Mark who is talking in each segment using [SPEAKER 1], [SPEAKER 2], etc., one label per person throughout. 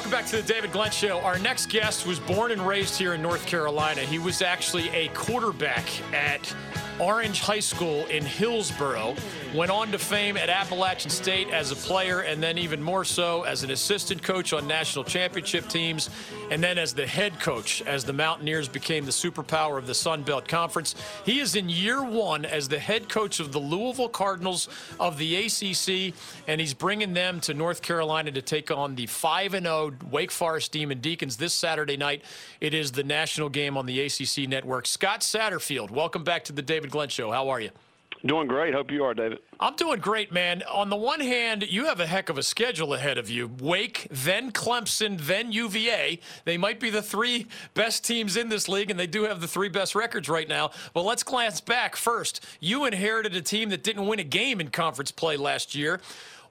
[SPEAKER 1] Welcome back to the David Glenn Show. Our next guest was born and raised here in North Carolina. He was actually a quarterback at Orange High School in Hillsborough. Went on to fame at Appalachian State as a player, and then even more so as an assistant coach on national championship teams, and then as the head coach as the Mountaineers became the superpower of the Sun Belt Conference. He is in year one as the head coach of the Louisville Cardinals of the ACC, and he's bringing them to North Carolina to take on the 5 0 Wake Forest Demon Deacons this Saturday night. It is the national game on the ACC network. Scott Satterfield, welcome back to the David Glenn Show. How are you?
[SPEAKER 2] Doing great. Hope you are, David.
[SPEAKER 1] I'm doing great, man. On the one hand, you have a heck of a schedule ahead of you. Wake, then Clemson, then UVA. They might be the three best teams in this league, and they do have the three best records right now. But let's glance back first. You inherited a team that didn't win a game in conference play last year.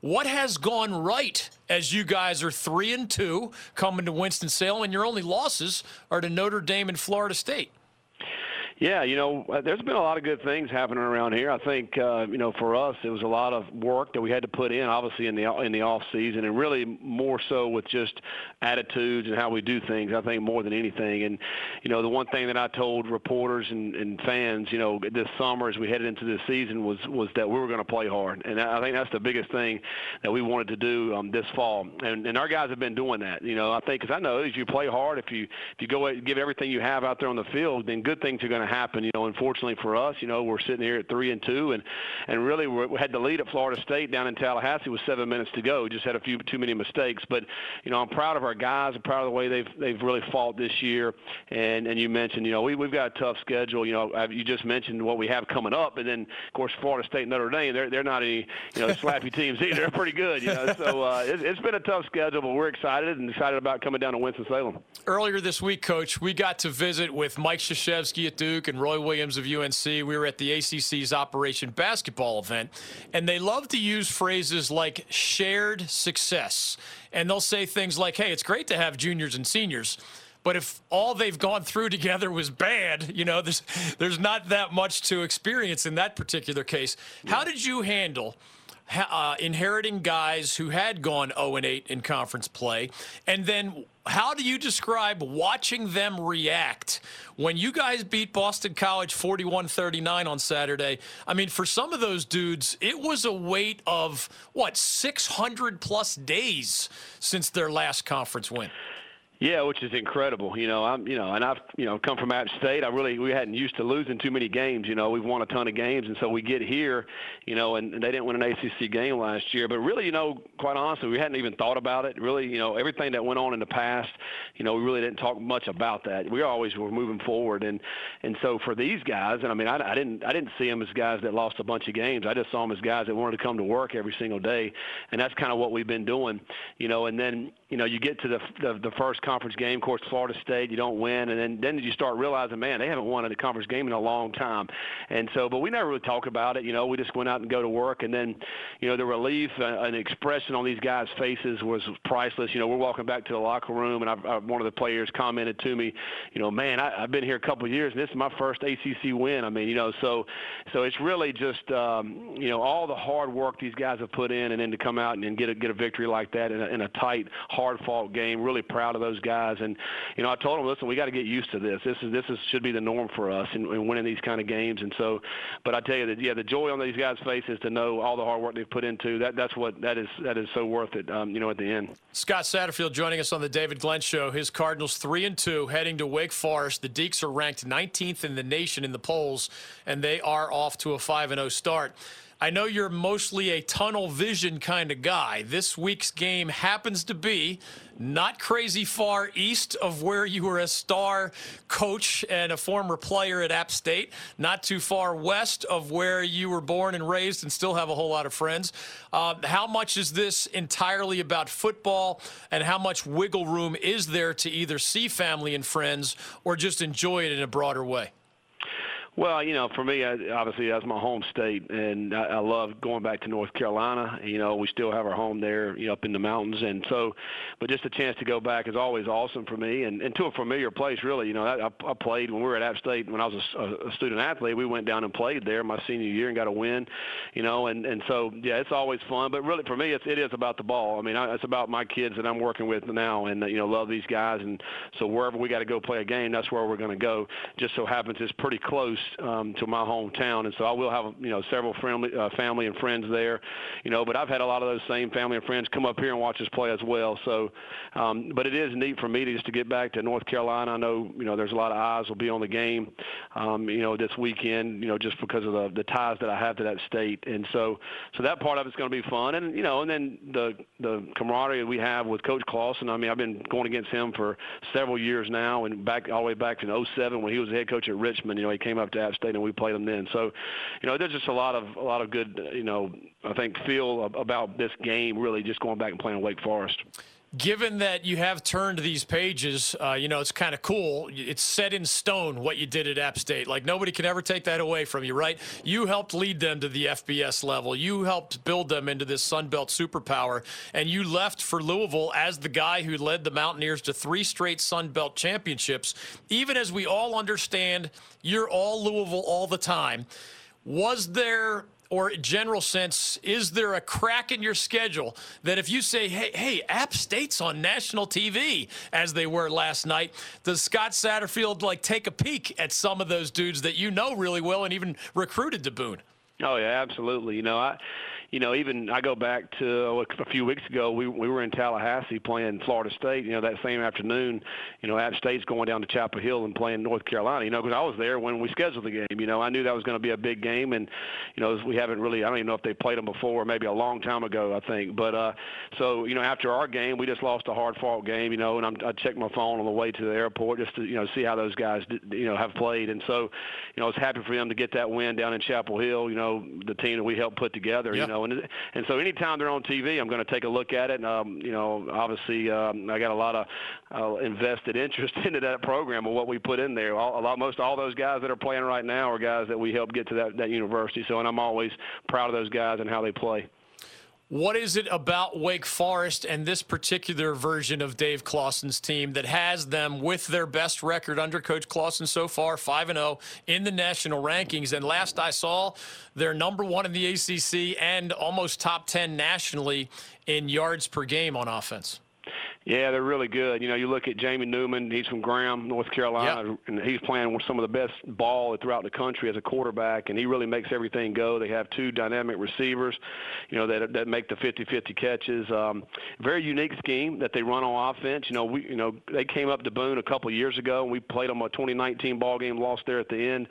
[SPEAKER 1] What has gone right as you guys are three and two coming to Winston Salem, and your only losses are to Notre Dame and Florida State?
[SPEAKER 2] Yeah, you know, uh, there's been a lot of good things happening around here. I think, uh, you know, for us, it was a lot of work that we had to put in, obviously in the in the off season, and really more so with just attitudes and how we do things. I think more than anything. And you know, the one thing that I told reporters and, and fans, you know, this summer as we headed into this season was was that we were going to play hard, and I think that's the biggest thing that we wanted to do um, this fall. And, and our guys have been doing that. You know, I think because I know if you play hard, if you if you go give everything you have out there on the field, then good things are going to happen. You know, unfortunately for us, you know, we're sitting here at three and two, and and really we had the lead at Florida State down in Tallahassee with seven minutes to go. We just had a few too many mistakes, but you know, I'm proud of our guys. I'm proud of the way they've they've really fought this year. And and you mentioned, you know, we we've got a tough schedule. You know, you just mentioned what we have coming up, and then of course Florida State Notre Dame. They're they're not any you know slappy teams either. They're pretty good. You know, so uh, it, it's been a tough schedule, but we're excited and excited about coming down to Winston Salem.
[SPEAKER 1] Earlier this week, Coach, we got to visit with Mike Krzyzewski at Duke and Roy Williams of UNC. We were at the ACC's Operation Basketball event, and they love to use phrases like shared success. And they'll say things like, hey, it's great to have juniors and seniors. But if all they've gone through together was bad, you know, there's there's not that much to experience in that particular case. How did you handle uh, inheriting guys who had gone 0 and 8 in conference play, and then how do you describe watching them react when you guys beat Boston College 41-39 on Saturday? I mean, for some of those dudes, it was a wait of what 600 plus days since their last conference win.
[SPEAKER 2] Yeah, which is incredible. You know, I'm, you know, and I've, you know, come from App State. I really, we hadn't used to losing too many games. You know, we've won a ton of games, and so we get here, you know, and, and they didn't win an ACC game last year. But really, you know, quite honestly, we hadn't even thought about it. Really, you know, everything that went on in the past, you know, we really didn't talk much about that. We always were moving forward, and and so for these guys, and I mean, I, I didn't, I didn't see them as guys that lost a bunch of games. I just saw them as guys that wanted to come to work every single day, and that's kind of what we've been doing, you know. And then, you know, you get to the the, the first conference game, of course Florida State, you don't win, and then then you start realizing, man, they haven't won a conference game in a long time, and so, but we never really talk about it. You know, we just went out and go to work, and then, you know, the relief uh, and expression on these guys' faces was priceless. You know, we're walking back to the locker room, and I've, I've, one of the players commented to me, you know, man, I, I've been here a couple of years, and this is my first ACC win. I mean, you know, so so it's really just, um, you know, all the hard work these guys have put in, and then to come out and, and get a get a victory like that in a, in a tight, hard-fought game. Really proud of those guys, and you know, I told them, listen, we got to get used to this. This is this is should be the norm for us in, in winning these kind of games. And so, but I tell you that yeah, the joy on these guys' faces to know all the hard work they've put into that that's what that is that is so worth it. Um, you know, at the end.
[SPEAKER 1] Scott Satterfield joining us on the David Glenn Show. His Cardinals three and two heading to Wake Forest. The Deeks are ranked 19th in the nation in the polls, and they are off to a five and zero start. I know you're mostly a tunnel vision kind of guy. This week's game happens to be not crazy far east of where you were a star coach and a former player at App State, not too far west of where you were born and raised and still have a whole lot of friends. Uh, how much is this entirely about football, and how much wiggle room is there to either see family and friends or just enjoy it in a broader way?
[SPEAKER 2] Well, you know, for me, obviously that's my home state, and I, I love going back to North Carolina. You know, we still have our home there, you know, up in the mountains, and so, but just a chance to go back is always awesome for me, and, and to a familiar place, really. You know, I, I played when we were at App State when I was a, a student athlete. We went down and played there my senior year and got a win, you know, and and so yeah, it's always fun. But really, for me, it's it is about the ball. I mean, I, it's about my kids that I'm working with now, and you know, love these guys, and so wherever we got to go play a game, that's where we're going to go. Just so happens it's pretty close um, to my hometown, and so I will have you know several family uh, family and friends there, you know. But I've had a lot of those same family and friends come up here and watch us play as well. So, um, but it is neat for me to just to get back to North Carolina. I know you know there's a lot of eyes will be on the game, um, you know, this weekend, you know, just because of the the ties that I have to that state, and so so that part of it's going to be fun, and you know, and then the the camaraderie we have with Coach Clawson. I mean, I've been going against him for several years now, and back all the way back in 07 when he was the head coach at Richmond. You know, he came up to App State and we played them then. So, you know, there's just a lot of a lot of good, you know, I think feel about this game really just going back and playing Wake Forest
[SPEAKER 1] given that you have turned these pages, uh, you know, it's kind of cool. It's set in stone what you did at App State. Like nobody can ever take that away from you, right? You helped lead them to the FBS level. You helped build them into this Sun Belt superpower, and you left for Louisville as the guy who led the Mountaineers to three straight Sun Belt championships. Even as we all understand, you're all Louisville all the time. Was there or general sense, is there a crack in your schedule that if you say, hey, hey, App State's on national TV as they were last night, does Scott Satterfield like take a peek at some of those dudes that you know really well and even recruited to Boone?
[SPEAKER 2] Oh yeah, absolutely. You know, I you know, even I go back to a few weeks ago, we we were in Tallahassee playing Florida State. You know, that same afternoon, you know, App State's going down to Chapel Hill and playing North Carolina. You know, because I was there when we scheduled the game. You know, I knew that was going to be a big game, and you know, we haven't really. I don't even know if they played them before, maybe a long time ago, I think. But uh, so you know, after our game, we just lost a hard-fought game. You know, and I'm, I checked my phone on the way to the airport just to you know see how those guys you know have played, and so you know, I was happy for them to get that win down in Chapel Hill. You know, the team that we helped put together. You know, and and so anytime they're on TV, I'm going to take a look at it. And, um, you know, obviously, um, I got a lot of uh, invested interest into that program and what we put in there. All, a lot, most all those guys that are playing right now are guys that we helped get to that, that university. So, and I'm always proud of those guys and how they play.
[SPEAKER 1] What is it about Wake Forest and this particular version of Dave Clawson's team that has them with their best record under Coach Clawson so far, 5 0 in the national rankings? And last I saw, they're number one in the ACC and almost top 10 nationally in yards per game on offense.
[SPEAKER 2] Yeah, they're really good. You know, you look at Jamie Newman. He's from Graham, North Carolina, yep. and he's playing with some of the best ball throughout the country as a quarterback, and he really makes everything go. They have two dynamic receivers, you know, that that make the 50-50 catches. Um, very unique scheme that they run on offense. You know, we, you know, they came up to Boone a couple of years ago, and we played them a 2019 ball game, lost there at the end.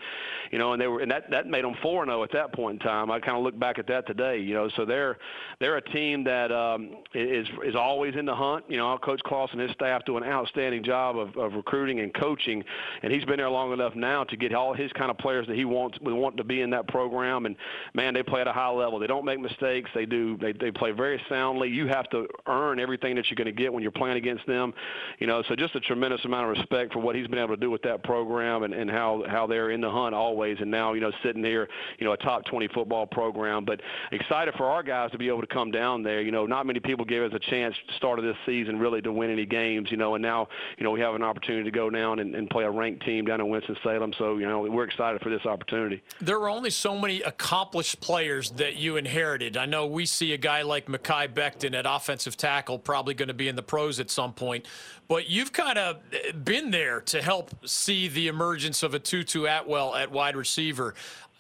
[SPEAKER 2] You know, and they were, and that that made them 4-0 at that point in time. I kind of look back at that today. You know, so they're they're a team that um, is is always in the hunt. You know Coach Clawson and his staff do an outstanding job of, of recruiting and coaching, and he's been there long enough now to get all his kind of players that he wants want to be in that program. And man, they play at a high level. They don't make mistakes. They do. They they play very soundly. You have to earn everything that you're going to get when you're playing against them. You know, so just a tremendous amount of respect for what he's been able to do with that program and, and how how they're in the hunt always. And now you know sitting here, you know, a top 20 football program. But excited for our guys to be able to come down there. You know, not many people gave us a chance start of this season really to win any games, you know, and now, you know, we have an opportunity to go down and, and play a ranked team down in Winston-Salem. So, you know, we're excited for this opportunity.
[SPEAKER 1] There were only so many accomplished players that you inherited. I know we see a guy like Mekhi Becton at offensive tackle, probably going to be in the pros at some point. But you've kind of been there to help see the emergence of a Tutu Atwell at wide receiver.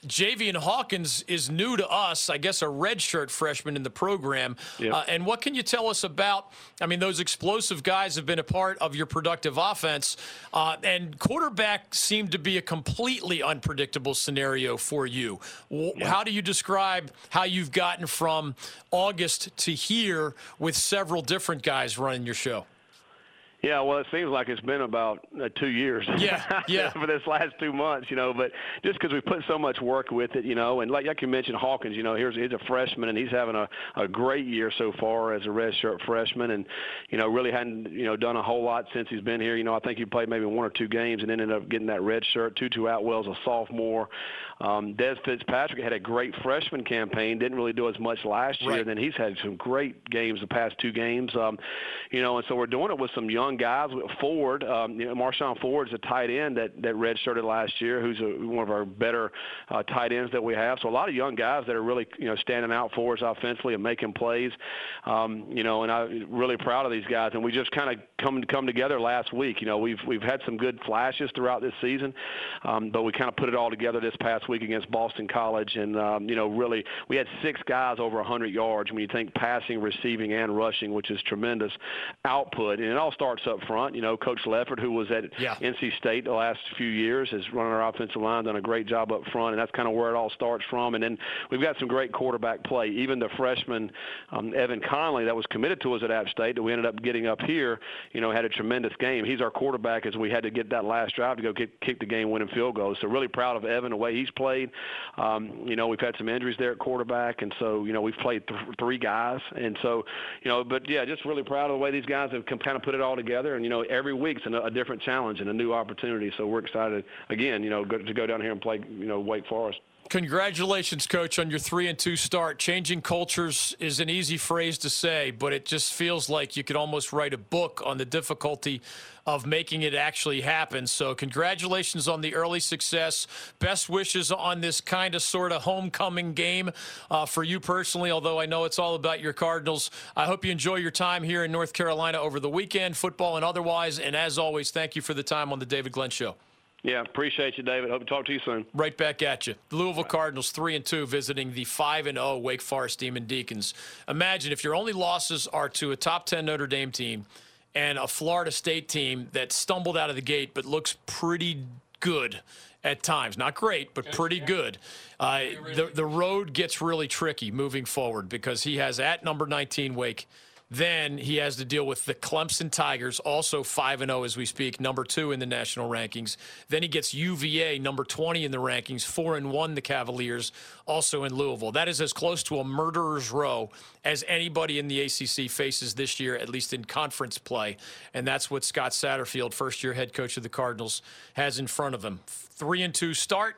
[SPEAKER 1] Javian Hawkins is new to us, I guess a redshirt freshman in the program. Yep. Uh, and what can you tell us about? I mean, those explosive guys have been a part of your productive offense, uh, and quarterback seemed to be a completely unpredictable scenario for you. Yep. How do you describe how you've gotten from August to here with several different guys running your show?
[SPEAKER 2] Yeah, well, it seems like it's been about uh, two years.
[SPEAKER 1] Yeah, yeah.
[SPEAKER 2] for this last two months, you know, but just because we put so much work with it, you know, and like, like you mentioned, Hawkins, you know, here's he's a freshman and he's having a, a great year so far as a redshirt freshman, and you know, really hadn't you know done a whole lot since he's been here. You know, I think he played maybe one or two games and ended up getting that red shirt. Tutu Atwell's a sophomore. Um, Dez Fitzpatrick had a great freshman campaign, didn't really do as much last year.
[SPEAKER 1] Right.
[SPEAKER 2] And then he's had some great games the past two games. Um, you know, and so we're doing it with some young guys. Ford, um, you know, Marshon Ford is a tight end that that redshirted last year, who's a, one of our better uh, tight ends that we have. So a lot of young guys that are really you know standing out for us offensively and making plays. Um, you know, and I'm really proud of these guys. And we just kind of come come together last week. You know, we've we've had some good flashes throughout this season, um, but we kind of put it all together this past week against Boston College. And um, you know, really, we had six guys over 100 yards when you think passing, receiving, and rushing, which is tremendous output. And it all starts up front. You know, Coach Ledford, who was at
[SPEAKER 1] Yeah.
[SPEAKER 2] NC State the last few years, has run our offensive line, done a great job up front, and that's kind of where it all starts from. And then we've got some great quarterback play. Even the freshman um, Evan Conley that was committed to us at App State that we ended up getting up here, you know, had a tremendous game. He's our quarterback as we had to get that last drive to go get, kick the game-winning field goal. So really proud of Evan the way he's played. Um, you know, we've had some injuries there at quarterback, and so you know we've played th- three guys, and so you know, but yeah, just really proud of the way these guys have kind of put it all together. And you know, every week's a, a different challenge and a new opportunity. So we're excited again, you know, go, to go down here and play, you know, Wake Forest.
[SPEAKER 1] Congratulations, coach, on your three and two start. Changing cultures is an easy phrase to say, but it just feels like you could almost write a book on the difficulty of making it actually happen. So, congratulations on the early success. Best wishes on this kind of sort of homecoming game uh, for you personally, although I know it's all about your Cardinals. I hope you enjoy your time here in North Carolina over the weekend, football and otherwise. And as always, thank you for the time on the David Glenn Show.
[SPEAKER 2] Yeah, appreciate you, David. Hope to talk to you soon.
[SPEAKER 1] Right back at you. The Louisville Cardinals three and two visiting the five and zero Wake Forest Demon Deacons. Imagine if your only losses are to a top ten Notre Dame team and a Florida State team that stumbled out of the gate but looks pretty good at times. Not great, but pretty good. Uh, the the road gets really tricky moving forward because he has at number 19 Wake. Then he has to deal with the Clemson Tigers, also 5 0 as we speak, number two in the national rankings. Then he gets UVA, number 20 in the rankings, 4 and 1 the Cavaliers, also in Louisville. That is as close to a murderer's row as anybody in the ACC faces this year, at least in conference play. And that's what Scott Satterfield, first year head coach of the Cardinals, has in front of him. 3 and 2 start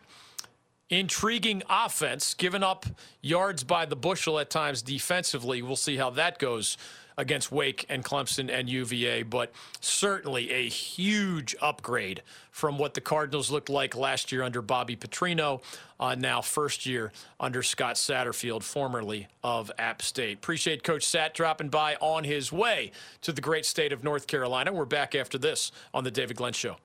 [SPEAKER 1] intriguing offense, giving up yards by the bushel at times defensively. We'll see how that goes against Wake and Clemson and UVA, but certainly a huge upgrade from what the Cardinals looked like last year under Bobby Petrino, uh, now first year under Scott Satterfield, formerly of App State. Appreciate Coach Sat dropping by on his way to the great state of North Carolina. We're back after this on the David Glenn Show.